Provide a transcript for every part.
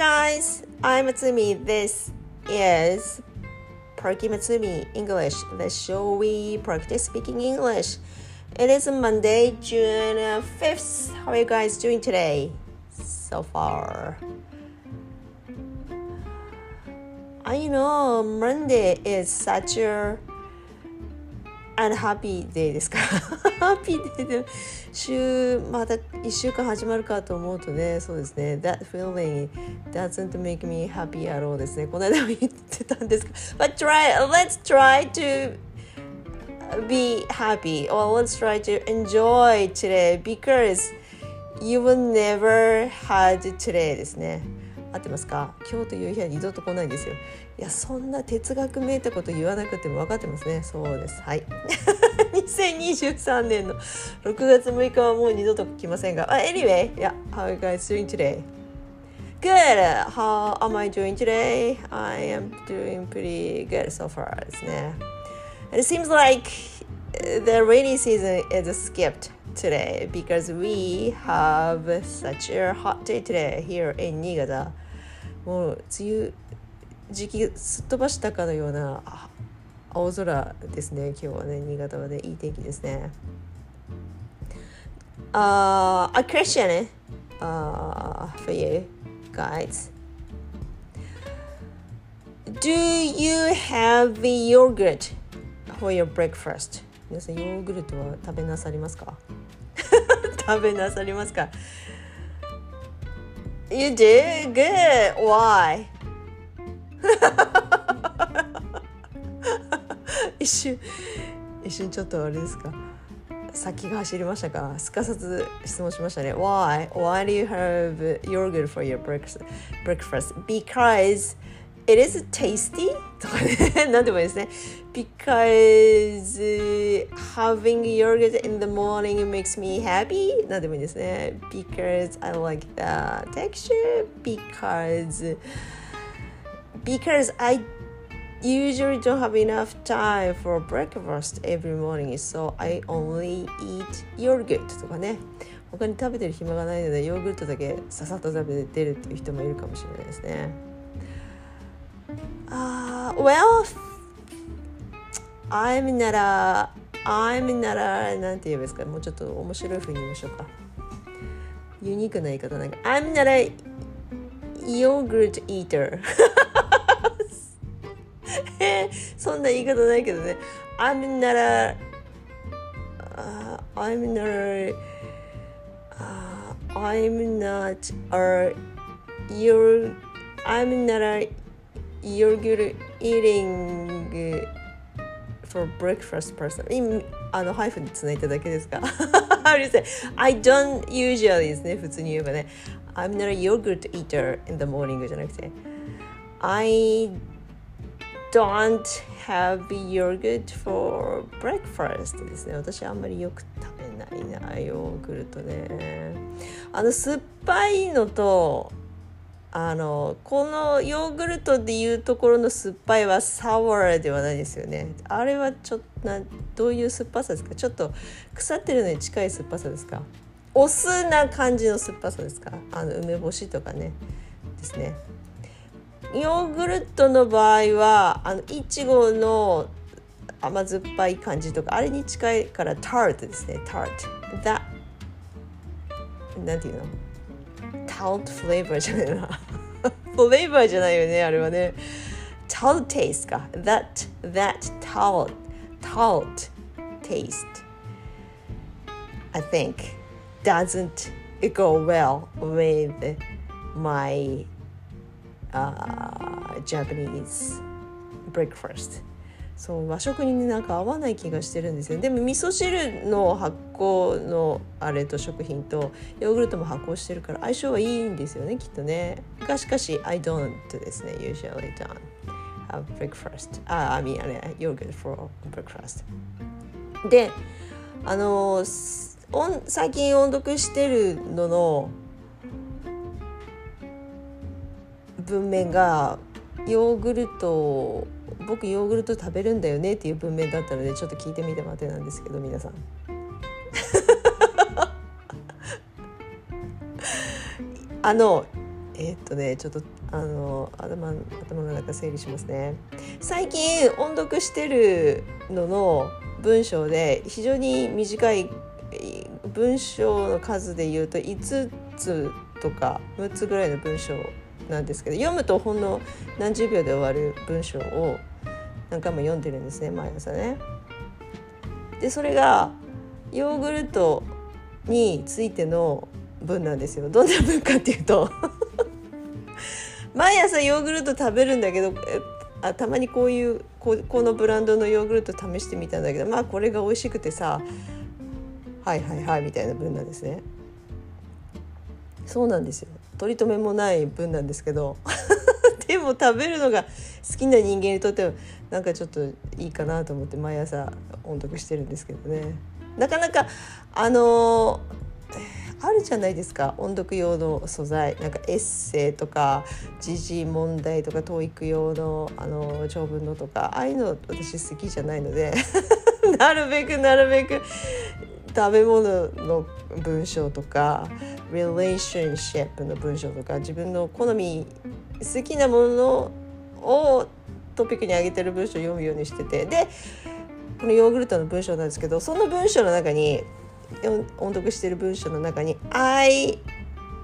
guys, I'm Matsumi. This is Perky Matsumi English, the show we practice speaking English. It is Monday, June 5th. How are you guys doing today so far? I know Monday is such a unhappy day ですかハッピーデーで週また1週間始まるかと思うとねそうですね That feeling doesn't make me happy at all ですねこの間も言ってたんですが But try, let's try to be happy or let's try to enjoy today because you will never had today ですね合ってますか今日という日は二度と来ないんですよいやそんな哲学めいたこと言わなくても分かってますねそうですはい2023年の6月6日はもう二度と来ませんが、uh, Anyway, yeah, how are you guys doing today? Good! How am I doing today? I am doing pretty good so far ですね It seems like the rainy season is skipped today because we have such a hot day today here in 新潟もう梅雨時期すっ飛ばしたかのような青空ですね今日はね新潟はねいい天気ですね Uh, a question uh, for you guys. Do you have yogurt for your breakfast? 皆さんヨーグルトは食べなさりますかべなさりますか You do? Good. Why? 一瞬一瞬ちょっとあれですか先が走りましたかすかさず質問しましたね Why? Why do you have yogurt for your breakfast? breakfast? Because it is tasty? とかね何でもいいですね Because having yogurt in the morning makes me happy? 何でもいいですね Because I like the texture? Because Because I usually don't have enough time for breakfast every morning so I only eat yogurt とかね他に食べてる暇がないのでヨーグルトだけささっと食べてるっていう人もいるかもしれないですねあ、 Uh, Well I'm not a I'm not a なんて言えばいいですかもうちょっと面白い風に言いましょうかユニークな言い方なんか I'm not a yogurt eater そんな言い方ないけどね I'm not a、uh, I'm not a、uh, I'm not a your I'm not a yogurt eating for breakfast person あのハイフンでつないだだけですか I don't usually ですね普通に言えばね I'm not a yogurt eater in the morning じゃなくて I don't have yogurt for breakfast ですね私あんまりよく食べないなヨーグルトねあの酸っぱいのとあのこのヨーグルトでいうところの酸っぱいはサワーではないですよね。あれはちょっとなどういう酸っぱさですか？ちょっと腐ってるのに近い酸っぱさですか？お酢な感じの酸っぱさですか？あの梅干しとかね。ですね。ヨーグルトの場合はあのいちごの甘酸っぱい感じとかあれに近いからタートですね。タート。that なんていうの？child flavor じゃないな。フレーバーじゃないよねあれはね。child taste か。that that child child taste I think doesn't go well with my uh, Japanese breakfast. そう和食になんか合わない気がしてるんですよ。でも味噌汁の発酵のあれと食品とヨーグルトも発酵してるから相性はいいんですよねきっとね。がしかし I don't ですね usually don't have breakfast あ I mean あれヨーグルト for breakfast であの最近音読してるのの文面がヨーグルト僕ヨーグルト食べるんだよねっていう文面だったのでちょっと聞いてみて待てなんですけど皆さん。あのえー、っとねちょっとあの頭頭の中整理しますね。最近音読してるのの文章で非常に短い文章の数で言うと5つとか6つぐらいの文章なんですけど読むとほんの何十秒で終わる文章を何回も読んでるんですね毎朝ね。でそれがヨーグルトについての文なんですよ。どんな文かっていうと 毎朝ヨーグルト食べるんだけどあたまにこういうここのブランドのヨーグルト試してみたんだけどまあこれが美味しくてさはいはいはいみたいな文なんですね。そうなんですよ取り留めもない文なんですけど でも食べるのが好きな人間にとってはなんかちょっといいかなと思って毎朝音読してるんですけどね。なかなかあのー、あるじゃないですか。音読用の素材。なんかエッセイとか時事問題とか TOEIC 用の、あのー、長文のとか。ああいうの私好きじゃないので。なるべくなるべく食べ物の文章とか relationship の文章とか自分の好み好きなものをトピックに挙げてる文章を読むようにしててでこのヨーグルトの文章なんですけどその文章の中に音読してる文章の中に「I」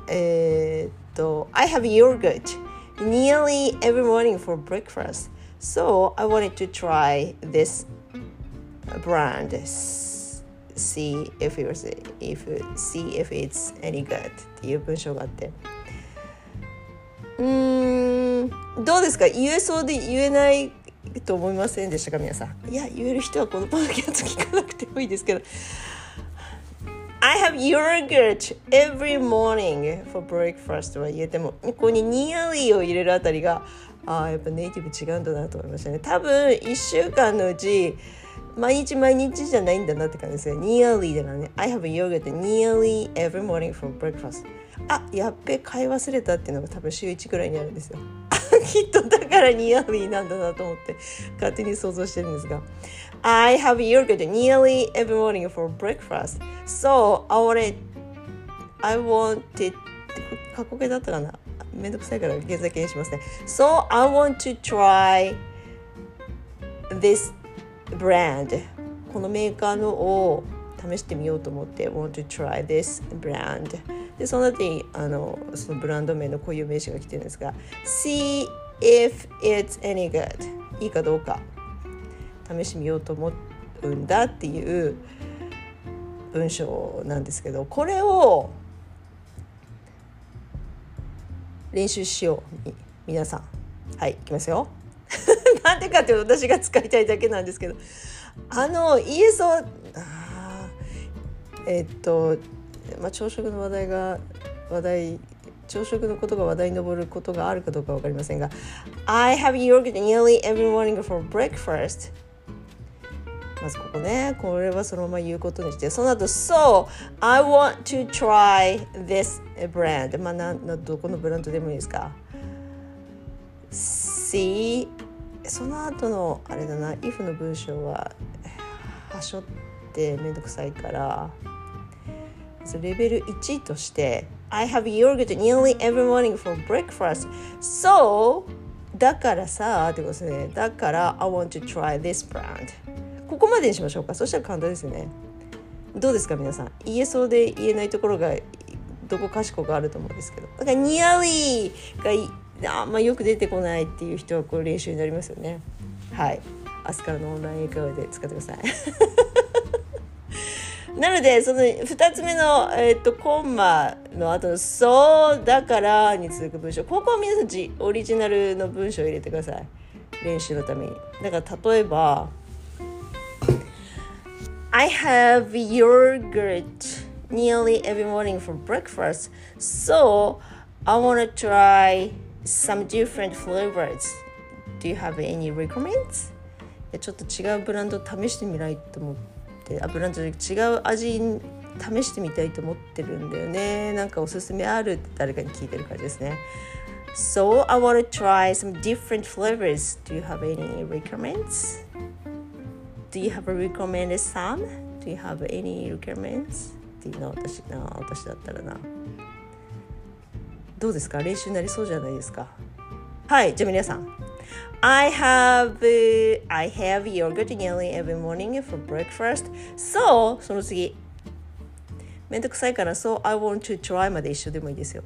えー、っと「I have yogurt nearly every morning for breakfast so I wanted to try this brand see if it was if see if it's any good っていう文章があってうんどうですか？言えそうで言えないと思いませんでしたか？皆さんいや言える人はこのパドキャスト聞かなくてもいいですけど I have yogurt every morning for breakfast は言えてもここにニアリーを入れるあたりがああやっぱネイティブ違うんだなと思いましたね多分1週間のうち毎日毎日じゃないんだなって感じですよ。nearly だからね。I have yogurt nearly every morning for breakfast. あ、やっべ、買い忘れたっていうのが多分週1くらいにあるんですよ。きっとだから nearly なんだなと思って勝手に想像してるんですが。I have yogurt nearly every morning for breakfast. So, I wanted, I wanted, 過去形だったかな？めんどくさいから現在形にしますね。So, I want to try this brand このメーカーのを試してみようと思って want to try this brand. でその後にあのそのブランド名の固有名詞が来てるんですが see if it's any good. いいかどうか。試してみようと思うんだっていう文章なんですけどこれを練習しよう皆さん。はいいきますよ。なんでかって私が使いたいだけなんですけど。あの ESO えっと、まあ、朝食の話題が話題朝食のことが話題に上ることがあるかどうか分かりませんが I have yogurt nearly every morning for breakfast. まずここね。これはそのまま言うことにして。その後 So I want to try this brand. まあなどこのブランドでもいいですか。See その後のあれだな。if の文章ははしょってめんどくさいから。レベル1として I have yogurt nearly every morning for breakfast. So だからさってことですね。だから I want to try this brand. ここまでにしましょうか。そしたら簡単ですね。どうですか皆さん？言えそうで言えないところがどこかしこがあると思うんですけど。だから nearly があんまよく出てこないっていう人はこれ練習になりますよね。はい。明日からのオンライン英会話で使ってください。なのでその2つ目の、えー、とコンマの後の「そうだから」に続く文章ここは皆さんオリジナルの文章を入れてください練習のためにだから例えば「I have yogurt nearly every morning for breakfast so I wanna try some different flavors. Do you have any recommends? ちょっと違うブランド試してみないと思ってあブランドで違う味試してみたいと思ってるんだよねなんかおすすめあるって誰かに聞いてる感じですね So I want to try some different flavors Do you have any recommends? Do you have a recommended some? Do you have any recommends? っていうの私な私だったらなどうですか練習になりそうじゃないですかはいじゃあ皆さん I have I have yogurt nearly every morning for breakfast so その次めんどくさいから so I want to try まで一緒でもいいですよ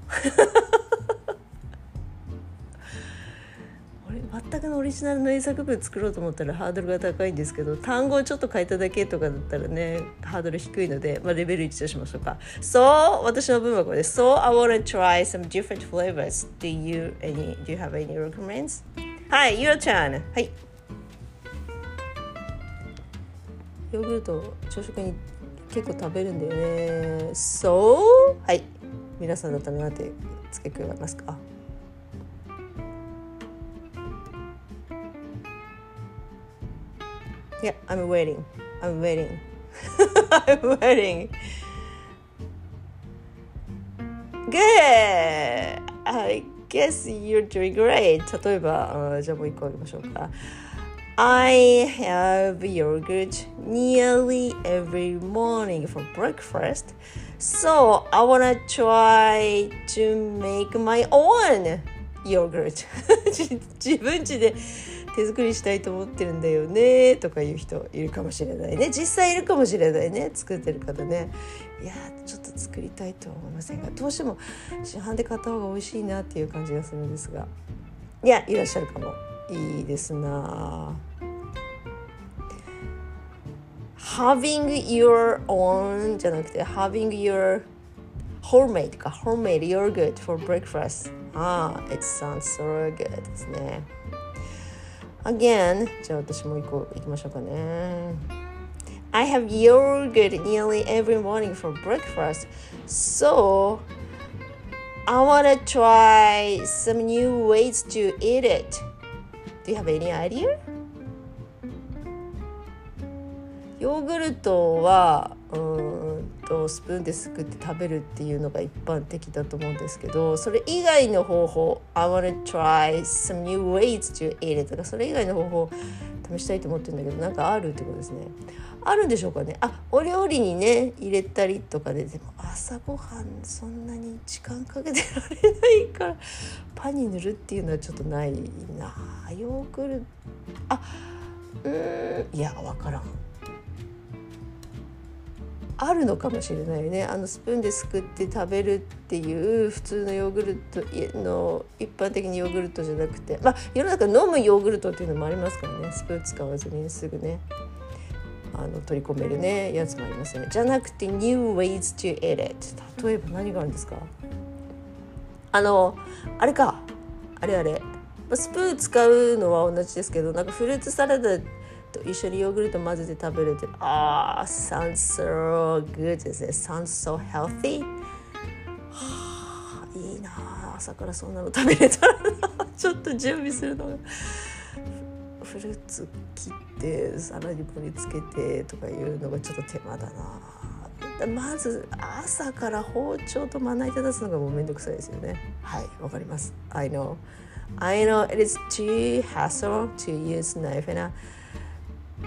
全くのオリジナルの英作文作ろうと思ったらハードルが高いんですけど単語をちょっと変えただけとかだったらねハードル低いので、まあ、レベル1としましょうか So 私の文はこれです So I want to try some different flavors Do you, any, do you have any recommends? はい、your ん。はい。ヨーグルト朝食に結構食べるんだよね。そう？はい。皆さんのためなんて付け加えますか？いや、yeah, I'm waiting。I'm waiting。I'm waiting。Good。はい。guess you're doing great. 例えば、じゃあもう一個あげましょうか。I have yogurt nearly every morning for breakfast. So I wanna try to make my own yogurt. 自分家で 手作りしたいと思ってるんだよねとかいう人いるかもしれないね。実際いるかもしれないね作ってる方ね。いやちょっと作りたいとは思いませんがどうしても市販で買った方が美味しいなっていう感じがするんですが。いやいらっしゃるかも。いいですな having your own じゃなくて having your homemade か。homemade yogurt for breakfast ああ it sounds so good ですね。Again じゃあ私もう一個いきましょうかね I have yogurt nearly every morning for breakfast so I want to try some new ways to eat it Do you have any idea? ヨーグルトはうん とスプーンですくって食べるっていうのが一般的だと思うんですけどそれ以外の方法 I wanna try some new ways to eat it とかそれ以外の方法試したいと思ってるんだけどなんかあるってことですね。あるんでしょうかね。あお料理にね入れたりとかででも朝ごはんそんなに時間かけてられないからパンに塗るっていうのはちょっとないな。ヨーグルト。あうん。いや分からん。あるのかもしれないね。あのスプーンですくって食べるっていう普通のヨーグルトの一般的にヨーグルトじゃなくて。まあ世の中飲むヨーグルトっていうのもありますからね。スプーン使わずにすぐねあの取り込めるねやつもありますよね。じゃなくて New ways to eat it 例えば何があるんですか？あのあれか。あれあれ。スプーン使うのは同じですけどなんかフルーツサラダと一緒にヨーグルト混ぜて食べるってああ sounds so good. ですね sounds so healthy. はあいいな朝からそんなの食べれたら ちょっと準備するのがフルーツ切って皿に盛り付けてとかいうのがちょっと手間だなまず朝から包丁とまな板出すのがもうめんどくさいですよね。はいわかります。I know I know it is too hassle to use knife and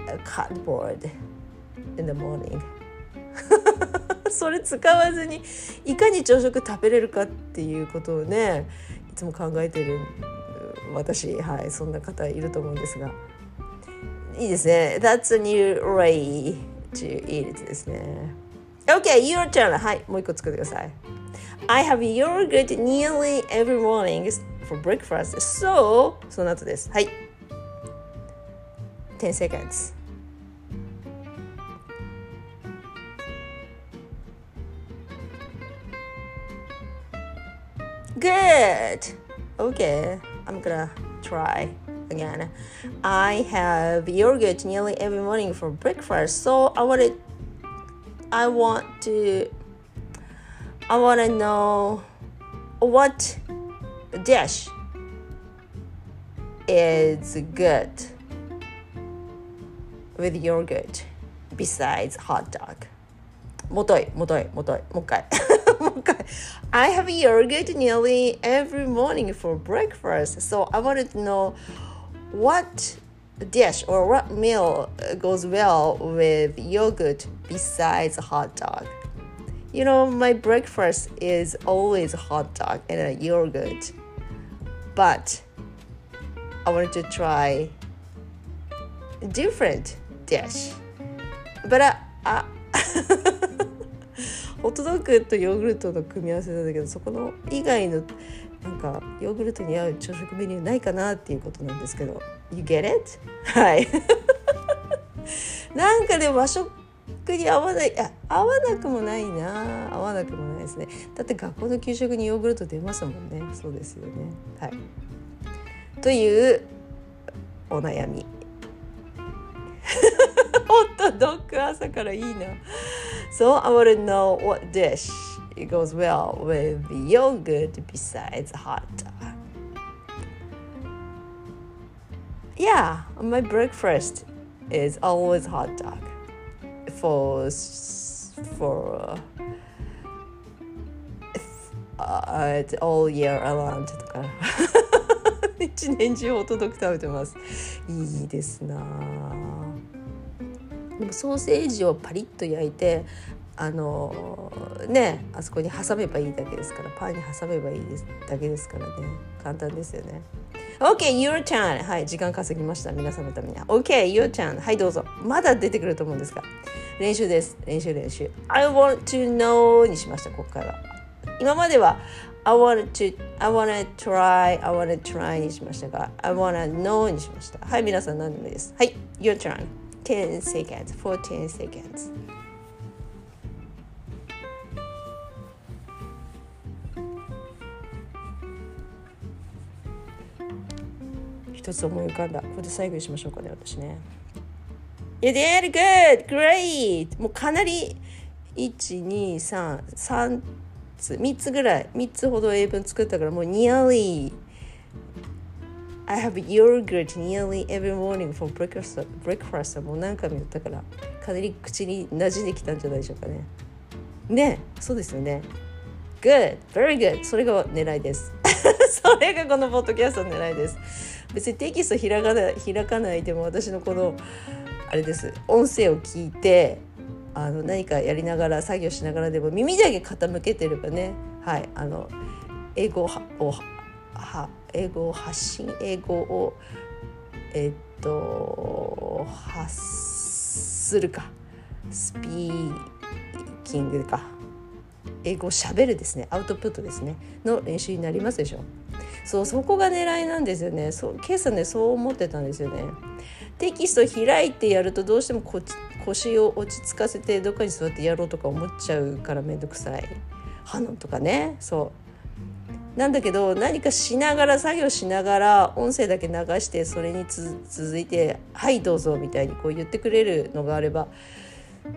a cardboard in the morning それ使わずにいかに朝食食べれるかっていうことをねいつも考えてる私はいそんな方いると思うんですがいいですね That's a new way to eat it ですね OK your turn はいもう一個作ってください I have yogurt nearly every morning for breakfast so その後ですはい10 seconds. Good. Okay, I'm gonna try again. I have yogurt nearly every morning for breakfast, so I wanted I want to I want to know what dish is good with yogurt besides hot dog もといもといもといもう一回もう一回 I have yogurt nearly every morning for breakfast so I wanted to know what dish or what meal goes well with yogurt besides hot dog You know, my breakfast is always hot dog and a yogurt. But I wanted to try a different dish. But I, I ホットドッグとヨーグルトの組み合わせなんだけどそこの以外のなんかヨーグルトに合う朝食メニューないかなっていうことなんですけど You get it? はい なんかでも和食に合わないあ合わなくもないな。合わなくもないですね。だって学校の給食にヨーグルト出ますもんね。そうですよね。はい。というお悩み。ホットドッグ朝からいいな So I want to know what dish it goes well with yogurt besides hot dog. Yeah, my breakfast is always hot dog for for uh, all year around とか一年中ホットドッグ食べてますいいですな でもソーセージをパリッと焼いてあのねあそこに挟めばいいだけですからパンに挟めばいいですだけですからね簡単ですよね OK, your turn. はい、時間稼ぎました。皆さんのために。OK, your turn. はい、どうぞ。まだ出てくると思うんですが。練習です。練習練習。I want to know にしました、ここから。今までは I want to, I wanna try, I wanna try にしましたが、I wanna know にしました。はい、皆さん何でもいいです。はい、your turn. 10 seconds, 14 seconds. 一つ思い浮かんだこれで最後にしましょうかね私ね You did good! Great! もうかなり123つ3つぐらい3つほど英文作ったからもう nearly I have yogurt nearly every morning for breakfast breakfast. もう何回も言ったからかなり口に馴染んできたんじゃないでしょうかね。ねそうですよね。Good! Very good! それが狙いです。それがこのポッドキャストの狙いです。別にテキスト開かない開かないでも私のこのあれです。音声を聞いてあの何かやりながら作業しながらでも耳だけ傾けてればね。はいあの英語をは英語を発信英語をえっと発するかスピーキングか。英語をしゃべるですね。アウトプットですね。の練習になりますでしょそうそこが狙いなんですよね。そう今朝ねそう思ってたんですよね。テキスト開いてやるとどうしてもこ腰を落ち着かせてどっかに座ってやろうとか思っちゃうから面倒くさい。ハノンとかね。そう。なんだけど何かしながら作業しながら音声だけ流してそれに続いて「はいどうぞ」みたいにこう言ってくれるのがあれば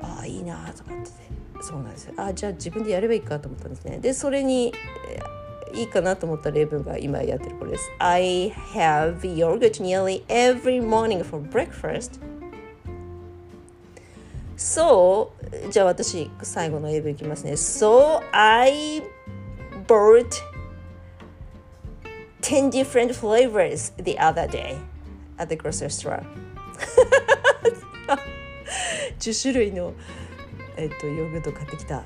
ああいいなと思ってて。そうなんですよ。あじゃあ自分でやればいいかと思ったんですね。でそれにいいかなと思った例文が今やってるこれです。I have yogurt nearly every morning for breakfast. So じゃあ私最後の英文いきますね。So I bought 10 different flavors the other day at the grocery store 10種類の、えっと、ヨーグルト買ってきた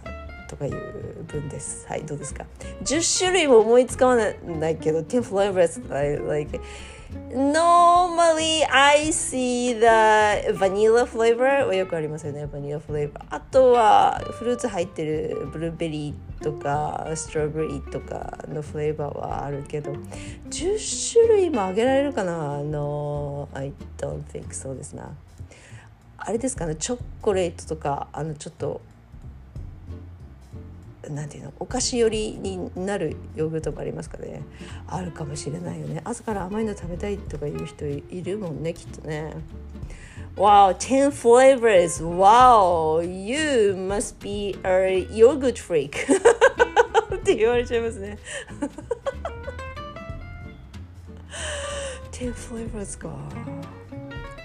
とかいう文です。はい、どうですか ?10 種類も思いつかないけど、10 flavors, like, normally I see the vanilla flavor はよくありますよね、バニラフレーバー。あとはフルーツ入ってるブルーベリーとかストロベリーとかのフレーバーはあるけど、10種類もあげられるかな ?No, I don't think そうですな。あれですかね、チョコレートとか、あのちょっとなんていうのお菓子寄りになるヨーグルトもありますかねあるかもしれないよね朝から甘いの食べたいとかいう人いるもんねきっとね Wow, 10 flavors. Wow, you must be a yogurt freak. って言われちゃいますね。10 flavors か。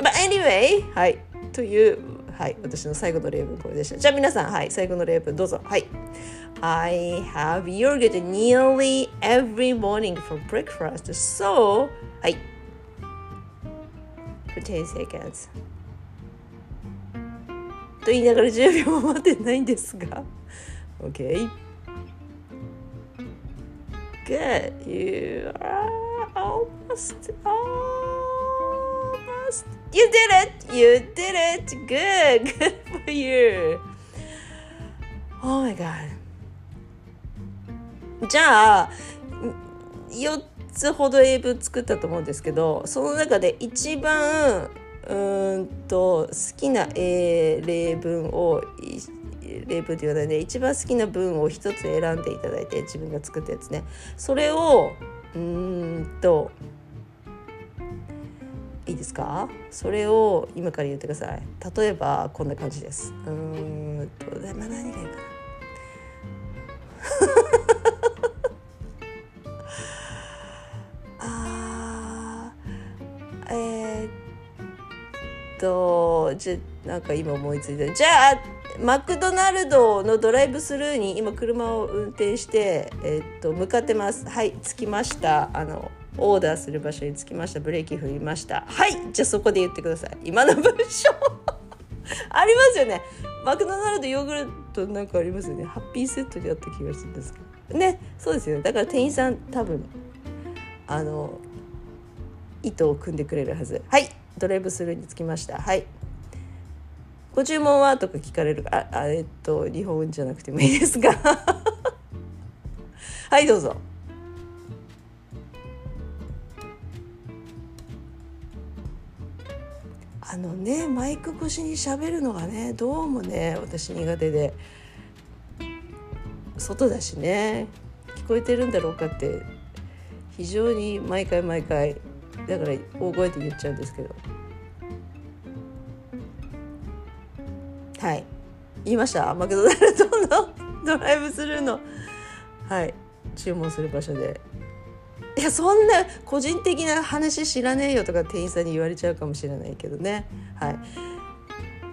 But anyway, はい。という、はい。私の最後の例文これでした。じゃあ皆さん、はい。最後の例文どうぞ。はい。I have yogurt nearly every morning for breakfast. So, はい。for 10 seconds. と言いながら10秒も待ってないんですが。 Okay. Good. You are almost, almost. You did it. You did it. Good. Good for you. Oh my god. じゃあ4つほど英文作ったと思うんですけどその中で一番うんと好きな英例文を例文って言わないで一番好きな文を一つ選んでいただいて自分が作ったやつね。それをうんといいですか？それを今から言ってください。例えばこんな感じです。うんと、まあ、何がいいかな。じゃなんか今思いついた。じゃあマクドナルドのドライブスルーに今車を運転して、え、っと向かってます。はい着きました。あのオーダーする場所に着きました。ブレーキ踏みました。はいじゃあそこで言ってください。今の文章。ありますよね。マクドナルドヨーグルトなんかありますよね。ハッピーセットであった気がするんですけど。ねそうですよね。だから店員さん多分あの糸を組んでくれるはず。はいドライブスルーに着きました。はい。ご注文はとか聞かれる。ああえっと日本じゃなくてもいいですが はいどうぞ。あのねマイク越しに喋るのがねどうもね私苦手で。外だしね聞こえてるんだろうかって非常に毎回毎回だから大声で言っちゃうんですけど。言いました？マクドナルドの ドライブスルーの。はい。注文する場所で。いやそんな個人的な話知らねえよとか店員さんに言われちゃうかもしれないけどね。はい。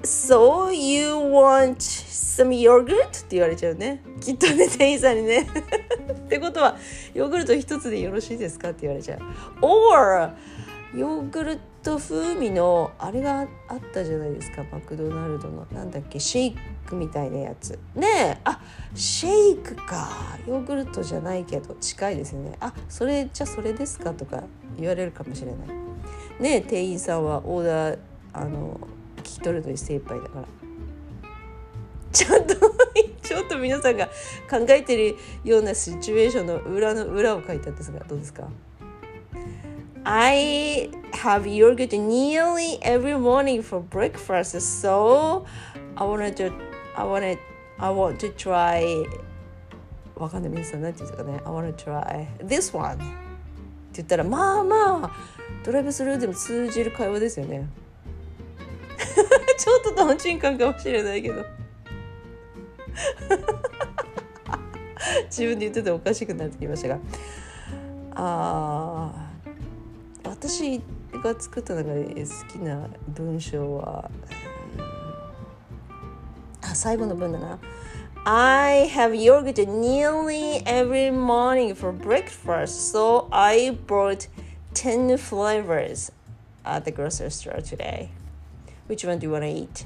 So you want some yogurt? って言われちゃうね。きっとね店員さんにね。ってことはヨーグルト一つでよろしいですか？って言われちゃう。Or ヨーグルト風味のあれがあったじゃないですかマクドナルドの。なんだっけシェイクみたいなやつ。ねえあシェイクか。ヨーグルトじゃないけど近いですよね。あそれじゃそれですかとか言われるかもしれない。ねえ店員さんはオーダーあの聞き取るのに精一杯だから。ちょっと ちょっと皆さんが考えてるようなシチュエーションの裏の裏を書いたんですがどうですか？I have yogurt nearly every morning for breakfast so I wanted to I wanted I want to try わかんない皆さん何て言うんですかね I want to try this one って言ったらまあまあドライブスルーでも通じる会話ですよねちょっととんちんかんかもしれないけど自分で言ってておかしくなってきましたがあ 私が作った中で好きな文章は、あ最後の文だな I have yogurt nearly every morning for breakfast, so I bought 10 flavors at the grocery store today. Which one do you want to eat?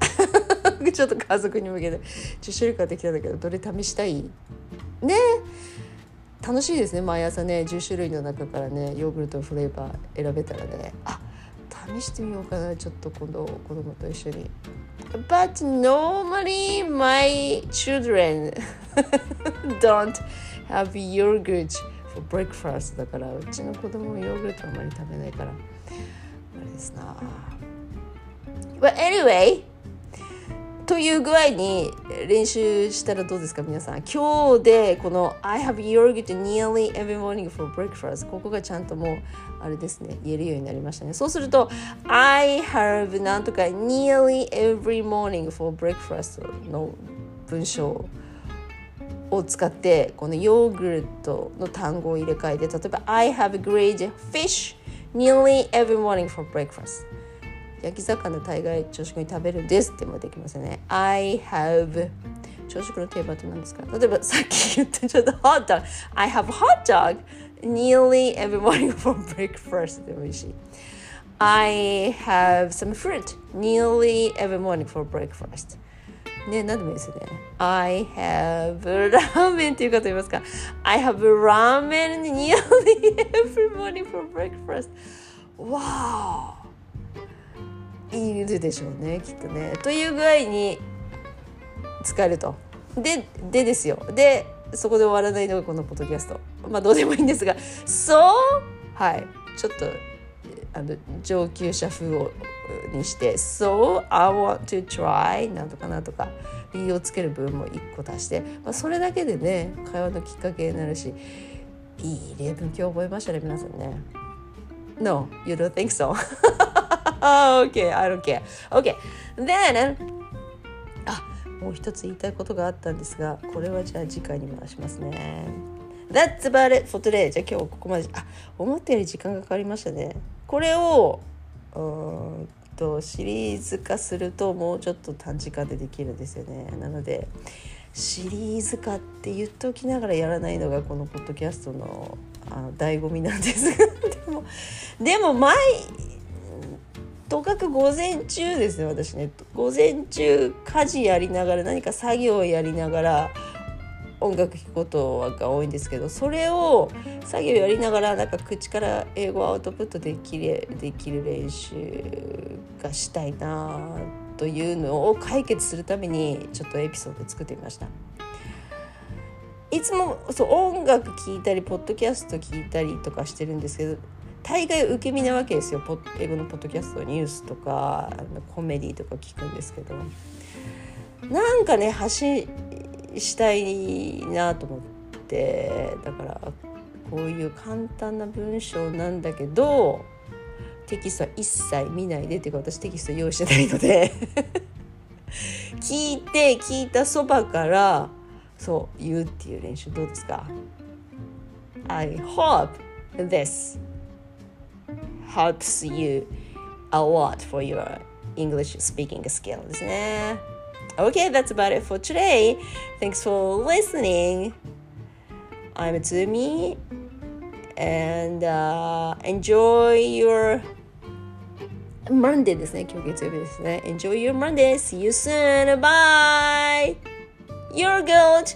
ちょっと家族に向けて10種類買ってきたんだけどどれ試したいね 楽しいですね毎朝ね10種類の中からねヨーグルトフレーバー選べたらね。あ試してみようかなちょっと今度子供と一緒に。But normally my children don't have yogurt for breakfast. だからうちの子供はヨーグルトあまり食べないから。あれですな。But anyway という具合に練習したらどうですか皆さん今日でこの I have yogurt nearly every morning for breakfast ここがちゃんともうあれですね言えるようになりましたねそうすると I have なんとか nearly every morning for breakfast の文章を使ってこのヨーグルトの単語を入れ替えて例えば I have grilled fish nearly every morning for breakfast 焼き魚大概朝食に食べるんですってもできますよね I have 朝食の定番って何ですか例えばさっき言ったちょっと hot dog I have hot dog nearly every morning for breakfast でもいいし I have some fruit nearly every morning for breakfast ね何でもいいですよね I have ramen っていう方いますか I have ramen nearly every morning for breakfast wow いるでしょうねきっとね。という具合に使えると。ででですよ。でそこで終わらないのがこのポッドキャスト。まあどうでもいいんですがそうはい。ちょっとあの上級者風をにして「So I want to try」なんとかなんとか理由をつける部分も1個足して、まあ、それだけでね会話のきっかけになるしいい例文今日覚えましたね皆さんね。No, you don't think so? OK I don't care. OK. then あもう一つ言いたいことがあったんですがこれはじゃあ次回に回しますね。That's about it for today. じゃあ今日ここまであ思ったより時間がかかりましたね。これをうんとシリーズ化するともうちょっと短時間でできるんですよね。なのでシリーズ化って言っておきながらやらないのがこのポッドキャストのあの醍醐味なんですがでもでも毎とかく午前中ですね私ね午前中家事やりながら何か作業をやりながら音楽聴くことが多いんですけどそれを作業やりながらなんか口から英語アウトプットできるできる練習がしたいなというのを解決するためにちょっとエピソード作ってみました。いつもそう音楽聴いたりポッドキャスト聞いたりとかしてるんですけど大概受け身なわけですよ。英語のポッドキャストニュースとかコメディとか聞くんですけど。なんかね発信したいなと思って。だからこういう簡単な文章なんだけどテキストは一切見ないでっていうか私テキスト用意してないので。聞いて聞いたそばからそう言うっていう練習どうですか？I hope this helps you a lot for your English speaking skill ですね。Okay, that's about it for today. Thanks for listening. I'm Tsumi and uh, enjoy your Monday ですね。今日月曜日ですね。Enjoy your Monday. See you soon. Bye. You're good.